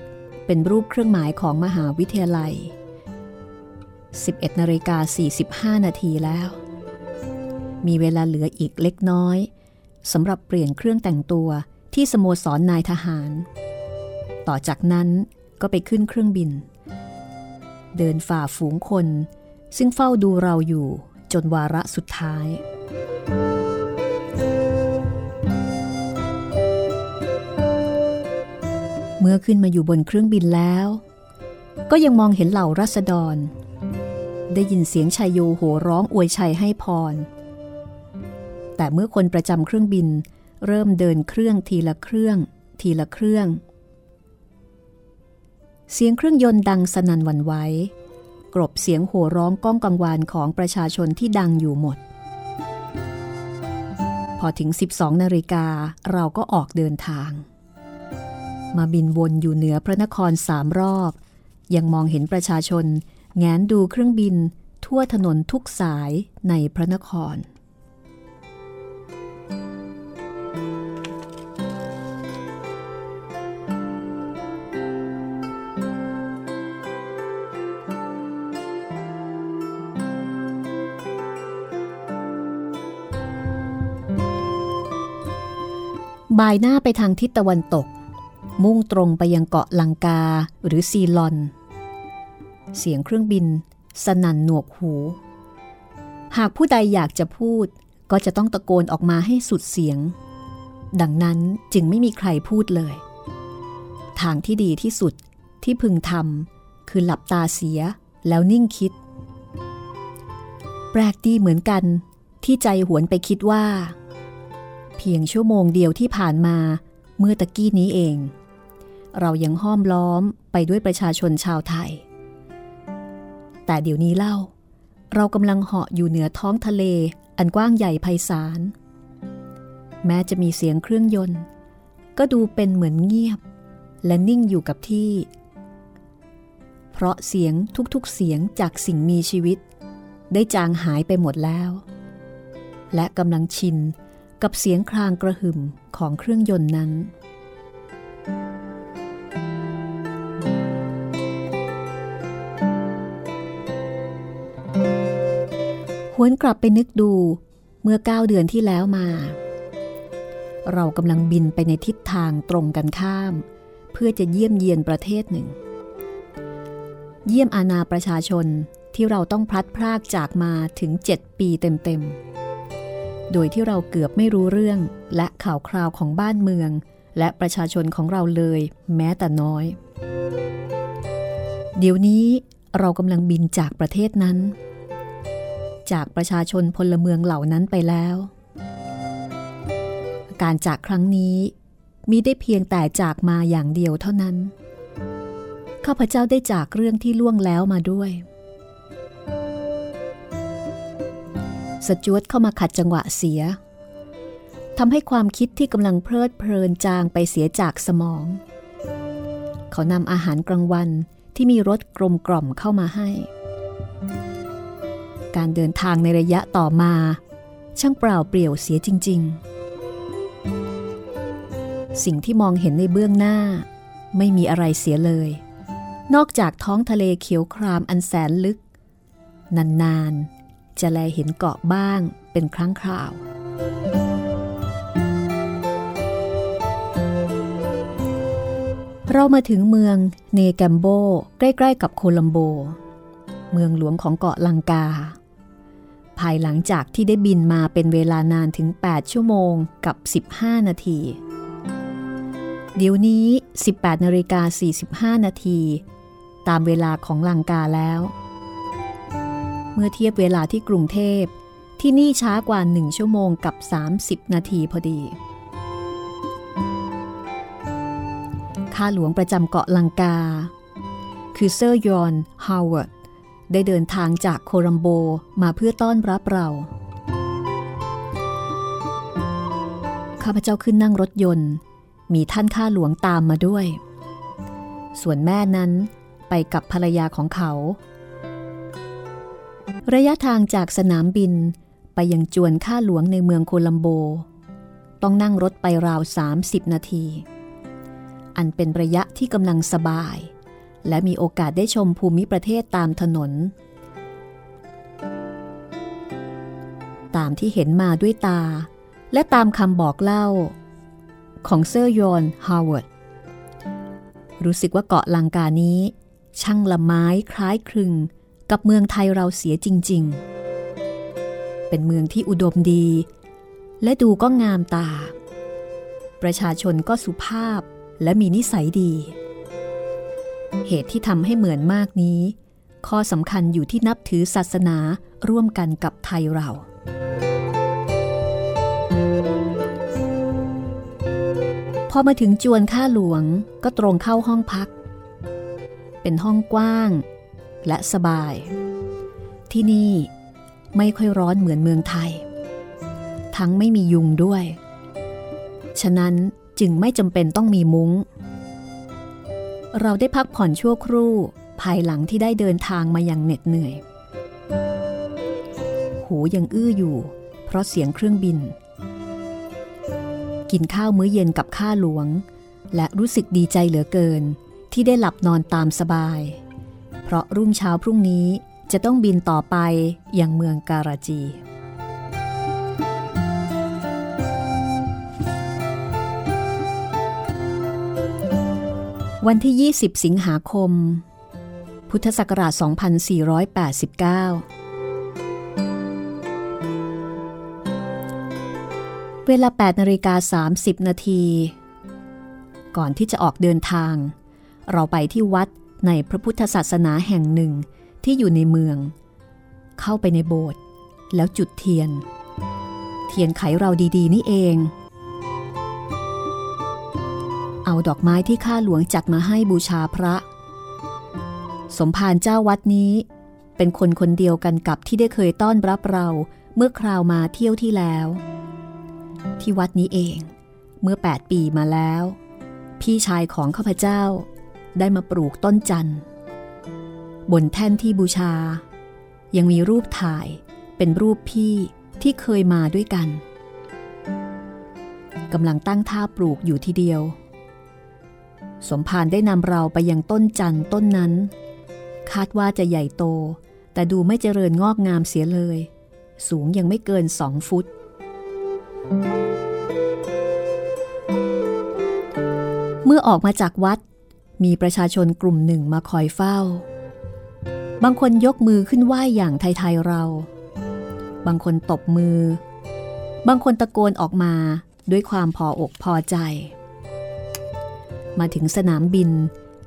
เป็นรูปเครื่องหมายของมหาวิทยาลัย 11นาฬิกา45 นาทีแล้ว มีเวลาเหลืออีกเล็กน้อยสำหรับเปลี่ยนเครื่องแต่งตัวที่สโมสรนนายทหาร ต่อจากนั้นก็ไปขึ้นเครื่องบิน เดินฝ่าฝูงคน ซึ่งเฝ้าดูเราอยู่จนวาระสุดท้าย มื่อขึ้นมาอยู่บนเครื่องบินแล้ว ก็ยังมองเห็นเหล่ารัษฎรได้ยินเสียงชายโยโห่ร้องอวยชัยให้พร แต่เมื่อคนประจำเครื่องบินเริ่มเดินเครื่องทีละเครื่อง ทีละเครื่อง เสียงเครื่องยนต์ดังสนั่นวันไหวกรบเสียงโห่ร้องก้องกังวานของประชาชนที่ดังอยู่หมด พอถึง 12 นาฬิกาเราก็ออกเดินทาง มาบินวนอยู่เหนือพระนครสามรอบ ยังมองเห็นประชาชนแงนดูเครื่องบินทั่วถนนทุกสายในพระนคร บ่ายหน้าไปทางทิศตะวันตก มุ่งตรงไปยังเกาะลังกาหรือซีลอน เสียงเครื่องบิน สนั่นหนวกหู หากผู้ใดอยากจะพูดก็จะต้องตะโกนออกมาให้สุดเสียง ดังนั้นจึงไม่มีใครพูดเลย ทางที่ดีที่สุดที่พึงทำคือหลับตาเสียแล้วนิ่งคิด แปลกดีเหมือนกันที่ใจหวนไปคิดว่า เพียงชั่วโมงเดียวที่ผ่านมาเมื่อตะกี้นี้เอง เรายังห้อมล้อมไปด้วยประชาชนชาวไทย แต่เดี๋ยวนี้เล่า เรากำลังเหาะอยู่เหนือท้องทะเลอันกว้างใหญ่ไพศาล แม้จะมีเสียงเครื่องยนต์ ก็ดูเป็นเหมือนเงียบ และนิ่งอยู่กับที่ เพราะเสียงทุกๆเสียงจากสิ่งมีชีวิต ได้จางหายไปหมดแล้ว และกำลังชินกับเสียงครางกระหึ่มของเครื่องยนต์นั้น วนกลับไปนึกดูเมื่อเก้าเดือนที่แล้วมา เรากำลังบินไปในทิศทางตรงกันข้าม เพื่อจะเยี่ยมเยียนประเทศหนึ่ง เยี่ยมอาณาประชาชนที่เราต้องพลัดพรากจากมาถึงเจ็ดปีเต็มๆ โดยที่เราเกือบไม่รู้เรื่องและข่าวคราวของบ้านเมือง และประชาชนของเราเลยแม้แต่น้อย เดี๋ยวนี้เรากำลังบินจากประเทศนั้น จากประชาชนพลเมืองเหล่านั้นไปแล้ว การจากครั้งนี้มีได้เพียงแต่จากมาอย่างเดียวเท่านั้น ข้าพเจ้าได้จากเรื่องที่ล่วงแล้วมาด้วย สจวตเข้ามาขัดจังหวะเสียทำให้ความคิดที่กำลังเพลิดเพลินจางไปเสียจากสมอง เขานำอาหารกลางวันที่มีรสกลมกล่อมเข้ามาให้ การเดินทางในระยะต่อมา ช่างเปล่าเปลี่ยวเสียจริง ๆ สิ่งที่มองเห็นในเบื้องหน้า ไม่มีอะไรเสียเลย นอกจากท้องทะเลเขียวครามอันแสนลึก นาน ๆ จะแลเห็นเกาะบ้างเป็นครั้งคราวเรามาถึงเมืองเนแกมโบ ใกล้ ๆ กับโคลัมโบ เมืองหลวงของเกาะลังกา ภายหลังจากที่ได้บินมาเป็นเวลานานถึง 8 ชั่วโมงกับ 15 นาที เดี๋ยวนี้ 18นาฬิกา45 นาที ตามเวลาของลังกาแล้ว เมื่อเทียบเวลาที่กรุงเทพที่นี่ช้ากว่าหนึ่งชั่วโมงกับ 30 นาทีพอดี ข้าหลวงประจำเกาะลังกา คือเซอร์ยอนฮาวเวิร์ด ได้เดินทางจากโคลัมโบมาเพื่อต้อนรับเรา ข้าพเจ้าขึ้นนั่งรถยนต์ มีท่านข้าหลวงตามมาด้วย ส่วนแม่นั้นไปกับภรรยาของเขา ระยะทางจากสนามบินไปยังจวนข้าหลวงในเมืองโคลัมโบ ต้องนั่งรถไปราว 30 นาที อันเป็นระยะที่กำลังสบาย และมีโอกาสได้ชมภูมิประเทศตามถนน ตามที่เห็นมาด้วยตา และตามคำบอกเล่า ของเซอร์ยอนฮาวเวิร์ดรู้สึกว่าเกาะลังกานี้ ช่างละม้ายคล้ายคลึงกับเมืองไทยเราเสียจริง ๆ เป็นเมืองที่อุดมดี และดูก็งามตา ประชาชนก็สุภาพและมีนิสัยดี เหตุที่ทำให้เหมือนมากนี้ ข้อสำคัญอยู่ที่นับถือศาสนาร่วมกันกับไทยเรา พอมาถึงจวนข้าหลวงก็ตรงเข้าห้องพัก เป็นห้องกว้าง และสบาย ที่นี่ไม่ค่อยร้อนเหมือนเมืองไทย ทั้งไม่มียุงด้วย ฉะนั้นจึงไม่จำเป็นต้องมีมุง้ง เราได้พักผ่อนชั่วครู่ ภายหลังที่ได้เดินทางมาอย่างเหน็ดเหนื่อย หูยังอื้ออยู่ เพราะเสียงเครื่องบิน กินข้าวมื้อเย็นกับข้าหลวง และรู้สึกดีใจเหลือเกิน ที่ได้หลับนอนตามสบาย เพราะรุ่งเช้าพรุ่งนี้จะต้องบินต่อไปอยังเมืองการาจี วันที่ 20 สิงหาคม พุทธศักราช 2489 เวลา 8นาฬิกา30 นาที ก่อนที่จะออกเดินทาง เราไปที่วัดในพระพุทธศาสนาแห่งหนึ่งที่อยู่ในเมือง เข้าไปในโบสถ์แล้วจุดเทียน เทียนไขเราดีๆ นี่เอง เอาดอกไม้ที่ข้าหลวงจัดมาให้บูชาพระ สมภารเจ้าวัดนี้ เป็นคนคนเดียวกันกับที่ได้เคยต้อนรับเราเมื่อคราวมาเที่ยวที่แล้ว ที่วัดนี้เองเมื่อ 8 ปีมาแล้ว พี่ชายของข้าพเจ้าได้มาปลูกต้นจันทร์บนแท่นที่บูชา ยังมีรูปถ่ายเป็นรูปพี่ที่เคยมาด้วยกันกำลังตั้งท่าปลูกอยู่ทีเดียว สมภารได้นำเราไปยังต้นจันต้นนั้น คาดว่าจะใหญ่โต แต่ดูไม่เจริญงอกงามเสียเลย สูงยังไม่เกินสองฟุต เมื่อออกมาจากวัด มีประชาชนกลุ่มหนึ่งมาคอยเฝ้า บางคนยกมือขึ้นไหว้อย่างไทยๆเรา บางคนตบมือ บางคนตะโกนออกมาด้วยความพออกพอใจ มาถึงสนามบิน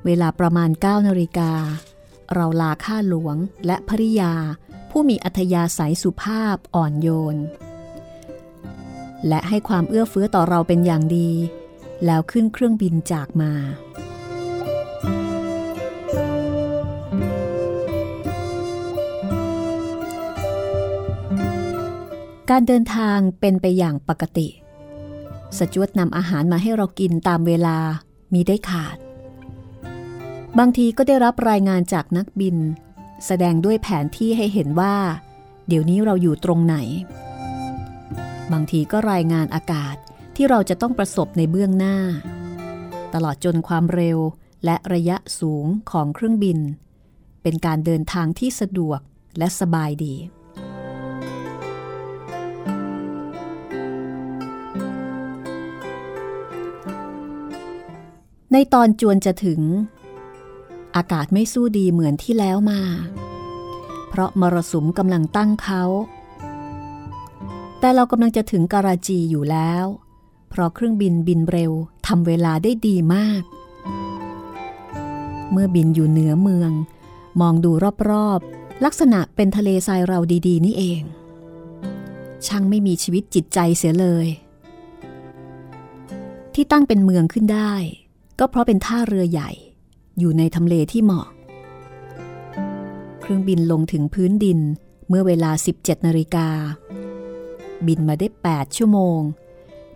เวลาประมาณ 9นาฬิกา เราลาข้าหลวงและภริยา ผู้มีอัธยาศัยสุภาพอ่อนโยน และให้ความเอื้อเฟื้อต่อเราเป็นอย่างดี แล้วขึ้นเครื่องบินจากมา การเดินทางเป็นไปอย่างปกติสจวดนำอาหารมาให้เรากินตามเวลา มีได้ขาด บางทีก็ได้รับรายงานจากนักบิน แสดงด้วยแผนที่ให้เห็นว่า เดี๋ยวนี้เราอยู่ตรงไหน บางทีก็รายงานอากาศที่เราจะต้องประสบในเบื้องหน้า ตลอดจนความเร็วและระยะสูงของเครื่องบิน เป็นการเดินทางที่สะดวกและสบายดี ในตอนจวนจะถึง อากาศไม่สู้ดีเหมือนที่แล้วมา เพราะมรสุมกำลังตั้งเขา แต่เรากำลังจะถึงการาจีอยู่แล้ว เพราะเครื่องบินบินเร็วทำเวลาได้ดีมาก เมื่อบินอยู่เหนือเมือง มองดูรอบๆ ลักษณะเป็นทะเลทรายเราดีๆ นี่เอง ช่างไม่มีชีวิตจิตใจเสียเลย ที่ตั้งเป็นเมืองขึ้นได้ ก็เพราะเป็นท่าเรือใหญ่ อยู่ในทำเลที่เหมาะ เครื่องบินลงถึงพื้นดินเมื่อเวลา 17 นาฬิกา บินมาได้ 8 ชั่วโมง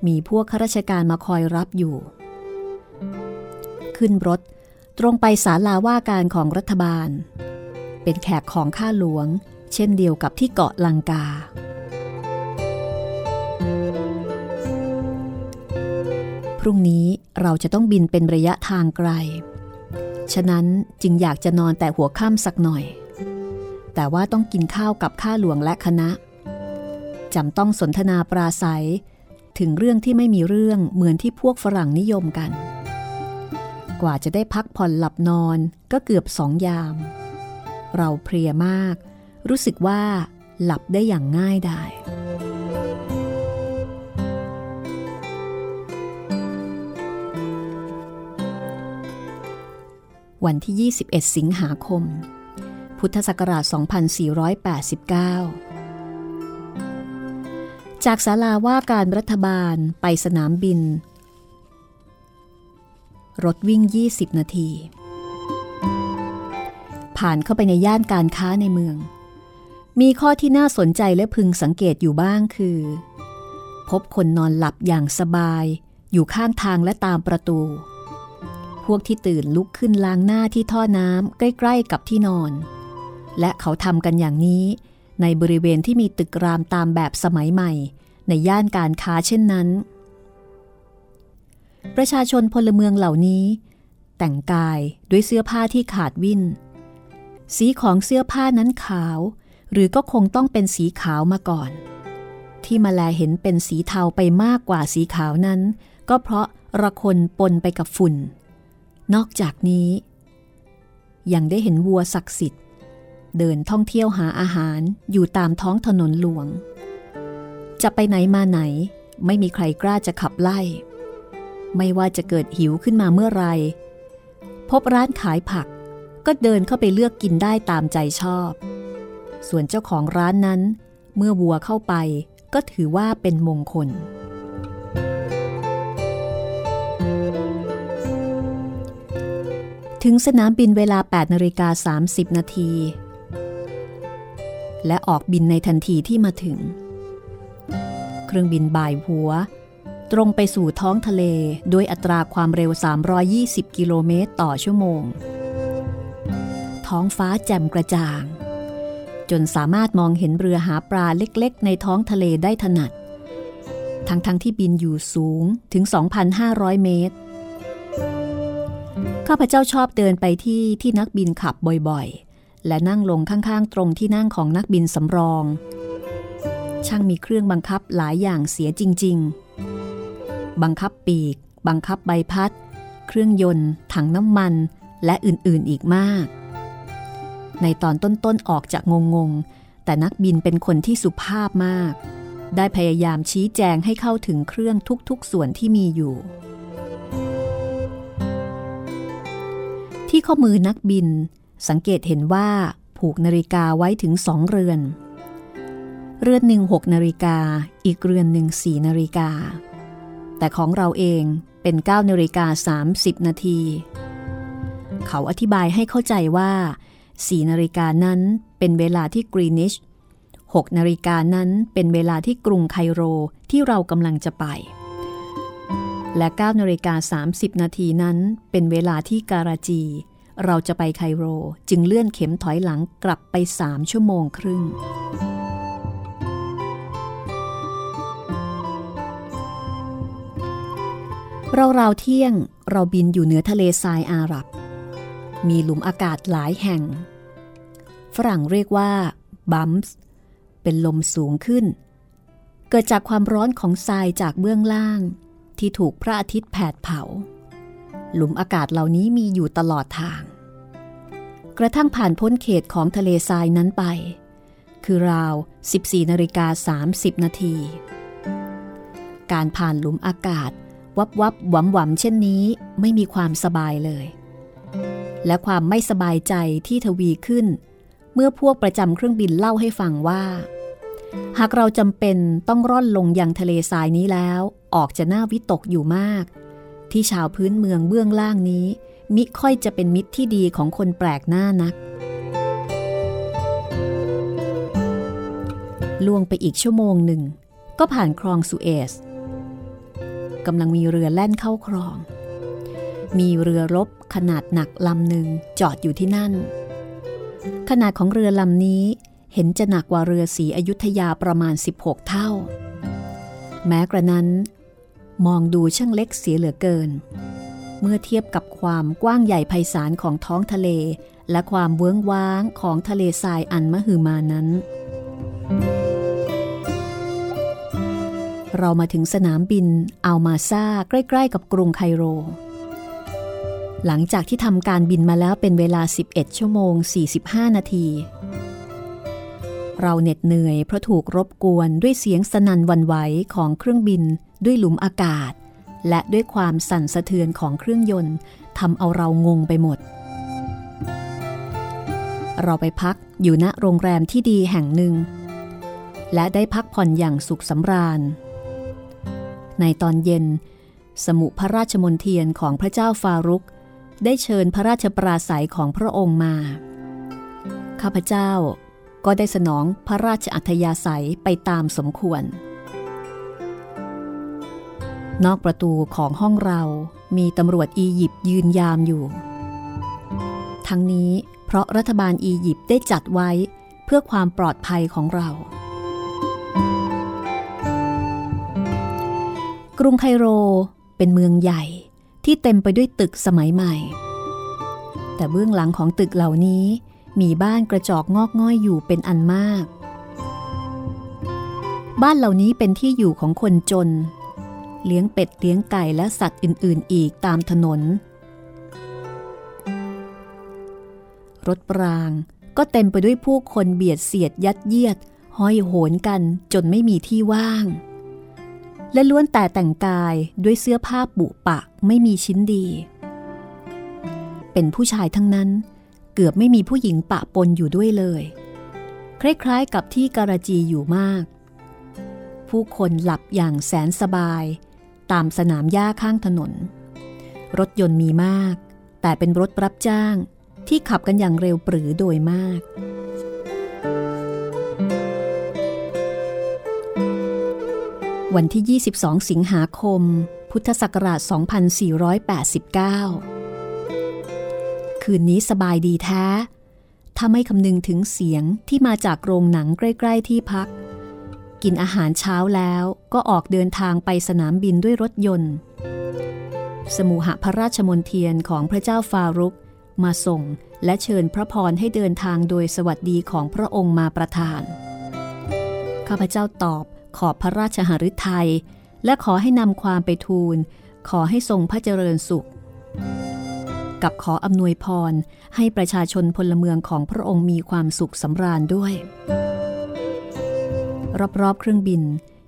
มีพวกข้าราชการมาคอยรับอยู่ ขึ้นรถตรงไปศาลาว่าการของรัฐบาล เป็นแขกของข้าหลวง เช่นเดียวกับที่เกาะลังกา พรุ่งนี้เราจะต้องบินเป็นระยะทางไกล ฉะนั้นจึงอยากจะนอนแต่หัวค่ำสักหน่อย แต่ว่าต้องกินข้าวกับข้าหลวงและคณะจำต้องสนทนาปราศัย ถึงเรื่องที่ไม่มีเรื่องเหมือนที่พวกฝรั่งนิยมกัน กว่าจะได้พักผ่อนหลับนอนก็เกือบสองยาม เราเพลียมาก รู้สึกว่าหลับได้อย่างง่ายได้ วันที่ 21 สิงหาคม พุทธศักราช 2489 จากศาลาว่าการรัฐบาลไปสนามบิน รถวิ่ง 20 นาที ผ่านเข้าไปในย่านการค้าในเมือง มีข้อที่น่าสนใจและพึงสังเกตอยู่บ้างคือ พบคนนอนหลับอย่างสบายอยู่ข้างทางและตามประตู พวกที่ตื่นลุกขึ้นล้างหน้าที่ท่อน้ำใกล้ ๆ กับที่นอน และเขาทำกันอย่างนี้ ในบริเวณที่มีตึกรามตามแบบสมัยใหม่ ในย่านการค้าเช่นนั้น ประชาชนพลเมืองเหล่านี้ แต่งกายด้วยเสื้อผ้าที่ขาดวินสีของเสื้อผ้านั้นขาว หรือก็คงต้องเป็นสีขาวมาก่อน ที่มาแลเห็นเป็นสีเทาไปมากกว่าสีขาวนั้น ก็เพราะระคนปนไปกับฝุ่น นอกจากนี้ ยังได้เห็นวัวศักดิ์สิทธิ์ เดินท่องเที่ยวหาอาหารอยู่ตามท้องถนนหลวง จะไปไหนมาไหนไม่มีใครกล้าจะขับไล่ ไม่ว่าจะเกิดหิวขึ้นมาเมื่อไร พบร้านขายผักก็เดินเข้าไปเลือกกินได้ตามใจชอบ ส่วนเจ้าของร้านนั้น เมื่อวัวเข้าไปก็ถือว่าเป็นมงคล ถึงสนามบินเวลา 8นาฬิกา30 นาที และออกบินในทันทีที่มาถึง เครื่องบินบ่ายหัว ตรงไปสู่ท้องทะเลด้วยอัตราความเร็ว 320 กิโลเมตรต่อชั่วโมง ท้องฟ้าแจ่มกระจ่าง จนสามารถมองเห็นเรือหาปลาเล็กๆ ในท้องทะเลได้ถนัด ทั้งๆทที่บินอยู่สูงถึง 2,500 เมตร ข้าพเจ้าชอบเดินไปที่ที่นักบินขับบ่อยๆ และนั่งลงข้างๆ ตรงที่นั่งของนักบินสำรอง ช่างมีเครื่องบังคับหลายอย่างเสียจริง ๆ บังคับปีก บังคับใบพัด เครื่องยนต์ ถังน้ำมัน และอื่นๆอีกมาก ในตอนต้นๆ ออกจากงงๆ แต่นักบินเป็นคนที่สุภาพมาก ได้พยายามชี้แจงให้เข้าถึงเครื่องทุกๆ ส่วนที่มีอยู่ ที่ข้อมือนักบิน สังเกตเห็นว่าผูกนาฬิกาไว้ถึงสองเรือน เรือนหนึ่งหกนาฬิกา อีกเรือนหนึ่งสี่นาฬิกา แต่ของเราเองเป็น9นาฬิกา30นาที เขาอธิบายให้เข้าใจว่า4นาฬิกานั้นเป็นเวลาที่กรีนิช6นาฬิกานั้นเป็นเวลาที่กรุงไคโรที่เรากำลังจะไป และ9นาฬิกา30 นาทีนั้นเป็นเวลาที่การาจี เราจะไปไคโรจึงเลื่อนเข็มถอยหลังกลับไปสามชั่วโมงครึ่ง เราราวเที่ยงเราบินอยู่เหนือทะเลทรายอาหรับ มีหลุมอากาศหลายแห่ง ฝรั่งเรียกว่าบัมส์เป็นลมสูงขึ้น เกิดจากความร้อนของทรายจากเบื้องล่าง ที่ถูกพระอาทิตย์แผดเผา หลุมอากาศเหล่านี้มีอยู่ตลอดทาง กระทั่งผ่านพ้นเขตของทะเลทรายนั้นไป คือราว 14นาฬิกา30 นาที การผ่านหลุมอากาศ วับวับหวำหวำเช่นนี้ไม่มีความสบายเลย และความไม่สบายใจที่ทวีขึ้น เมื่อพวกประจำเครื่องบินเล่าให้ฟังว่า หากเราจำเป็นต้องร่อนลงยังทะเลทรายนี้แล้ว ออกจะน่าวิตกอยู่มาก ที่ชาวพื้นเมืองเบื้องล่างนี้ มิค่อยจะเป็นมิตรที่ดีของคนแปลกหน้านัก ล่วงไปอีกชั่วโมงหนึ่ง ก็ผ่านคลองสุเอซกำลังมีเรือแล่นเข้าคลอง มีเรือรบขนาดหนักลำหนึ่งจอดอยู่ที่นั่น ขนาดของเรือลำนี้ เห็นจะหนักกว่าเรือสีอยุธยาประมาณ 16 เท่า แม้กระนั้น มองดูช่างเล็กเสียเหลือเกิน เมื่อเทียบกับความกว้างใหญ่ไพศาลของท้องทะเล และความเวิ้งว้างของทะเลทรายอันมหึมานั้น เรามาถึงสนามบินอัลมาซาใกล้ ๆ กับกรุงไคโรหลังจากที่ทำการบินมาแล้วเป็นเวลา 11 ชั่วโมง 45 นาที เราเหน็ดเหนื่อยเพราะถูกรบกวนด้วยเสียงสนั่นวันไหวของเครื่องบิน ด้วยหลุมอากาศ และด้วยความสั่นสะเทือนของเครื่องยนต์ทำเอาเรางงไปหมด เราไปพักอยู่ณโรงแรมที่ดีแห่งหนึ่ง และได้พักผ่อนอย่างสุขสำราญ ในตอนเย็น สมุพระราชมนเทียนของพระเจ้าฟารุกได้เชิญพระราชปราศัยของพระองค์มา ข้าพเจ้า ก็ได้สนองพระราชอัธยาศัยไปตามสมควร นอกประตูของห้องเรามีตำรวจอียิปต์ยืนยามอยู่ ทั้งนี้เพราะรัฐบาลอียิปต์ได้จัดไว้เพื่อความปลอดภัยของเรา กรุงไคโรเป็นเมืองใหญ่ที่เต็มไปด้วยตึกสมัยใหม่ แต่เบื้องหลังของตึกเหล่านี้ มีบ้านกระจอกงอกง่อยอยู่เป็นอันมาก บ้านเหล่านี้เป็นที่อยู่ของคนจน เลี้ยงเป็ดเลี้ยงไก่และสัตว์อื่น ๆ อีกตามถนน รถปรางก็เต็มไปด้วยผู้คนเบียดเสียดยัดเยียด ห้อยโหนกันจนไม่มีที่ว่าง และล้วนแต่แต่งกายด้วยเสื้อผ้าปุปะไม่มีชิ้นดี เป็นผู้ชายทั้งนั้น เกือบไม่มีผู้หญิงปะปนอยู่ด้วยเลย คล้ายๆกับที่การาจีอยู่มาก ผู้คนหลับอย่างแสนสบาย ตามสนามหญ้าข้างถนน รถยนต์มีมาก แต่เป็นรถรับจ้างที่ขับกันอย่างเร็วปรือโดยมาก วันที่ 22 สิงหาคม พุทธศักราช 2489 คืนนี้สบายดีแท้ ถ้าไม่คำนึงถึงเสียงที่มาจากโรงหนังใกล้ ๆ ที่พัก กินอาหารเช้าแล้วก็ออกเดินทางไปสนามบินด้วยรถยนต์ สมุหพระราชมนเทียนของพระเจ้าฟารุกมาส่งและเชิญพระพรให้เดินทางโดยสวัสดีของพระองค์มาประทาน ข้าพเจ้าตอบขอบพระราชหฤทัยและขอให้นำความไปทูล ขอให้ทรงพระเจริญสุข กับขออำนวยพรให้ประชาชนพลเมืองของพระองค์มีความสุขสำราญด้วย รอบๆเครื่องบิน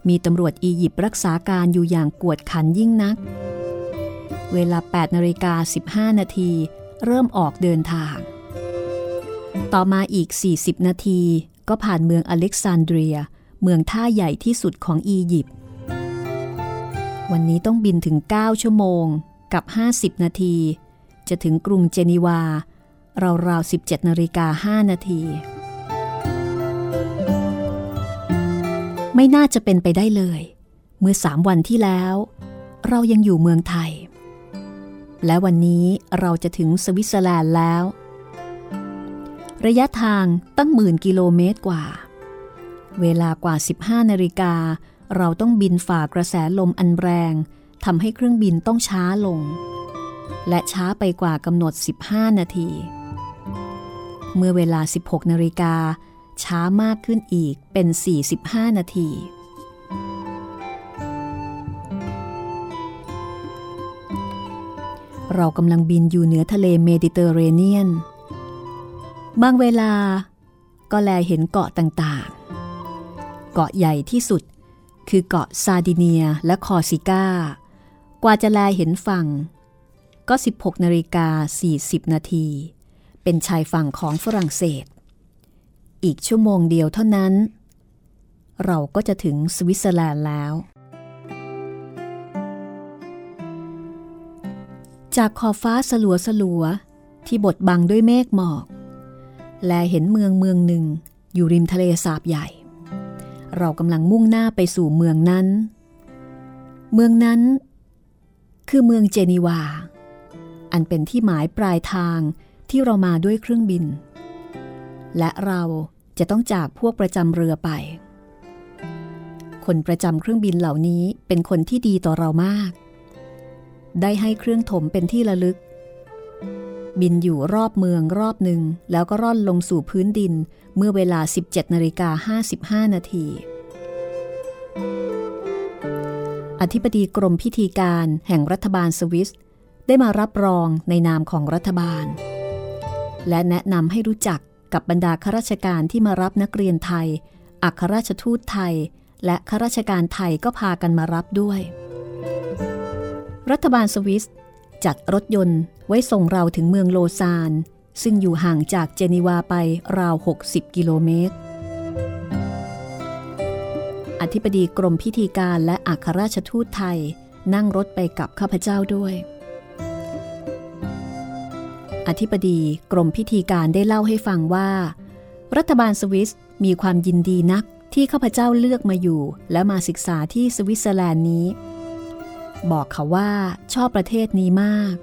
มีตำรวจอียิปต์รักษาการอยู่อย่างกวดขันยิ่งนัก เวลา 8นาฬิกา15 นาทีเริ่มออกเดินทาง ต่อมาอีก 40 นาทีก็ผ่านเมืองอเล็กซานเดรีย เมืองท่าใหญ่ที่สุดของอียิปต์ วันนี้ต้องบินถึง 9 ชั่วโมงกับ 50 นาที จะถึงกรุงเจนีวา ราวๆ17นาฬิกา5นาที ไม่น่าจะเป็นไปได้เลย เมื่อสามวันที่แล้ว เรายังอยู่เมืองไทย และวันนี้เราจะถึงสวิตเซอร์แลนด์แล้ว ระยะทางตั้งหมื่นกิโลเมตรกว่า เวลากว่า 15นาฬิกาเราต้องบินฝ่ากระแสลมอันแรงทำให้เครื่องบินต้องช้าลง และช้าไปกว่ากำหนด 15 นาที เมื่อเวลา 16 นาฬิกา ช้ามากขึ้นอีกเป็น 45 นาที เรากำลังบินอยู่เหนือทะเลเมดิเตอร์เรเนียน บางเวลาก็แลเห็นเกาะต่างๆ เกาะใหญ่ที่สุดคือเกาะซาดิเนียและคอซิก้า กว่าจะแลเห็นฝั่ง ก็ 16นาฬิกา40 นาที เป็นชายฝั่งของฝรั่งเศส อีกชั่วโมงเดียวเท่านั้น เราก็จะถึงสวิตเซอร์แลนด์แล้ว จากขอบฟ้าสลัวสลัวที่บดบังด้วยเมฆหมอก แลเห็นเมืองเมืองหนึ่งอยู่ริมทะเลสาบใหญ่ เรากำลังมุ่งหน้าไปสู่เมืองนั้น เมืองนั้นคือเมืองเจนีวา อันเป็นที่หมายปลายทางที่เรามาด้วยเครื่องบิน และเราจะต้องจากพวกประจำเรือไป คนประจำเครื่องบินเหล่านี้เป็นคนที่ดีต่อเรามาก ได้ให้เครื่องถมเป็นที่ระลึก บินอยู่รอบเมืองรอบหนึ่งแล้วก็ร่อนลงสู่พื้นดินเมื่อเวลา 17นาฬิกา55นาทีอธิบดีกรมพิธีการแห่งรัฐบาลสวิส ได้มารับรองในนามของรัฐบาล และแนะนำให้รู้จักกับบรรดาข้าราชการที่มารับนักเรียนไทย อัครราชทูตไทย และข้าราชการไทยก็พากันมารับด้วย รัฐบาลสวิสจัดรถยนต์ไว้ส่งเราถึงเมืองโลซานซึ่งอยู่ห่างจากเจนีวาไปราว 60 กิโลเมตร อธิบดีกรมพิธีการและอัครราชทูตไทยนั่งรถไปกับข้าพเจ้าด้วย อธิบดีกรมพิธีการได้เล่าให้ฟังว่า รัฐบาลสวิสมีความยินดีนักที่ข้าพเจ้าเลือกมาอยู่ และมาศึกษาที่สวิตเซอร์แลนด์นี้ บอกเขาว่าชอบประเทศนี้มาก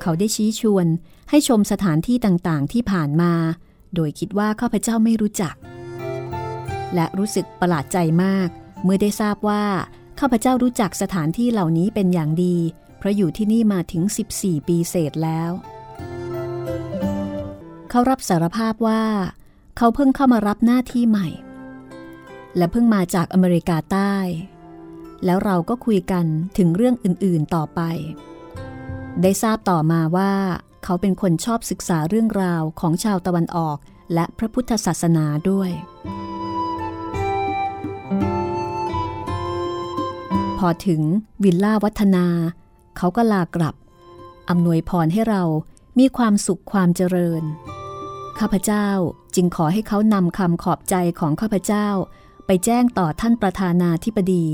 เขาได้ชี้ชวนให้ชมสถานที่ต่างๆ ที่ผ่านมา โดยคิดว่าข้าพเจ้าไม่รู้จัก และรู้สึกประหลาดใจมาก เมื่อได้ทราบว่าข้าพเจ้ารู้จักสถานที่เหล่านี้เป็นอย่างดี เพราะอยู่ที่นี่มาถึง 14 ปีเศษแล้ว เขารับสารภาพว่า เขาเพิ่งเข้ามารับหน้าที่ใหม่ และเพิ่งมาจากอเมริกาใต้ แล้วเราก็คุยกันถึงเรื่องอื่น ๆ ต่อไป ได้ทราบต่อมาว่า เขาเป็นคนชอบศึกษาเรื่องราวของชาวตะวันออกและพระพุทธศาสนาด้วย พอถึงวิลล่าวัฒนา เขาก็ลากลับอำนวยพรให้เรามีความสุขความเจริญ ข้าพเจ้าจึงขอให้เขานำคำขอบใจของข้าพเจ้า ไปแจ้งต่อท่านประธานาธิบดี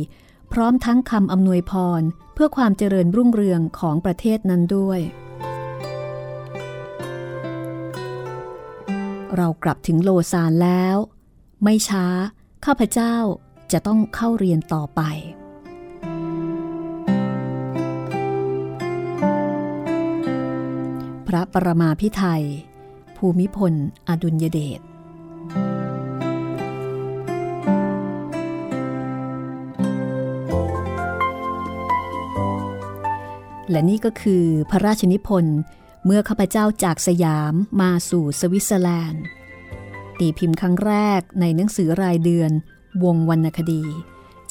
พร้อมทั้งคำอำนวยพรเพื่อความเจริญรุ่งเรืองของประเทศนั้นด้วย เรากลับถึงโลซานแล้ว ไม่ช้า ข้าพเจ้าจะต้องเข้าเรียนต่อไป ระประมาพิไทย ภูมิพล อดุลยเดชและนี่ก็คือพระราชนิพนธ์เมื่อข้าพเจ้าจากสยามมาสู่สวิตเซอร์แลนด์ ตีพิมพ์ครั้งแรกในหนังสือรายเดือน วงวรรณคดี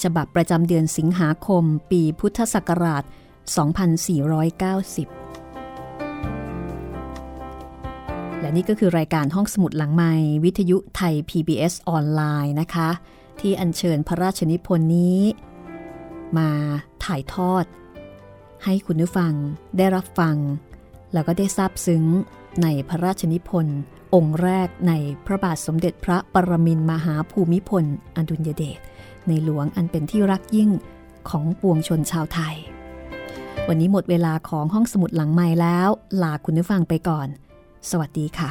ฉบับประจำเดือนสิงหาคมปีพุทธศักราช 2490 และนี่ก็คือรายการห้องสมุดหลังไม้วิทยุไทย PBS ออนไลน์นะคะ ที่อัญเชิญพระราชนิพนธ์นี้ มาถ่ายทอด ให้คุณผู้ฟังได้รับฟัง แล้วก็ได้ทราบซึ้งในพระราชนิพนธ์องค์แรกในพระบาทสมเด็จพระปรมินมหาภูมิพล อดุลยเดชในหลวงอันเป็นที่รักยิ่งของปวงชนชาวไทย วันนี้หมดเวลาของห้องสมุดหลังไม้แล้ว ลาคุณผู้ฟังไปก่อน สวัสดีค่ะ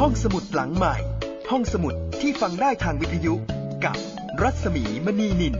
ห้องสมุดหลังใหม่ ห้องสมุดที่ฟังได้ทางวิทยุกับรัศมีมณีนิน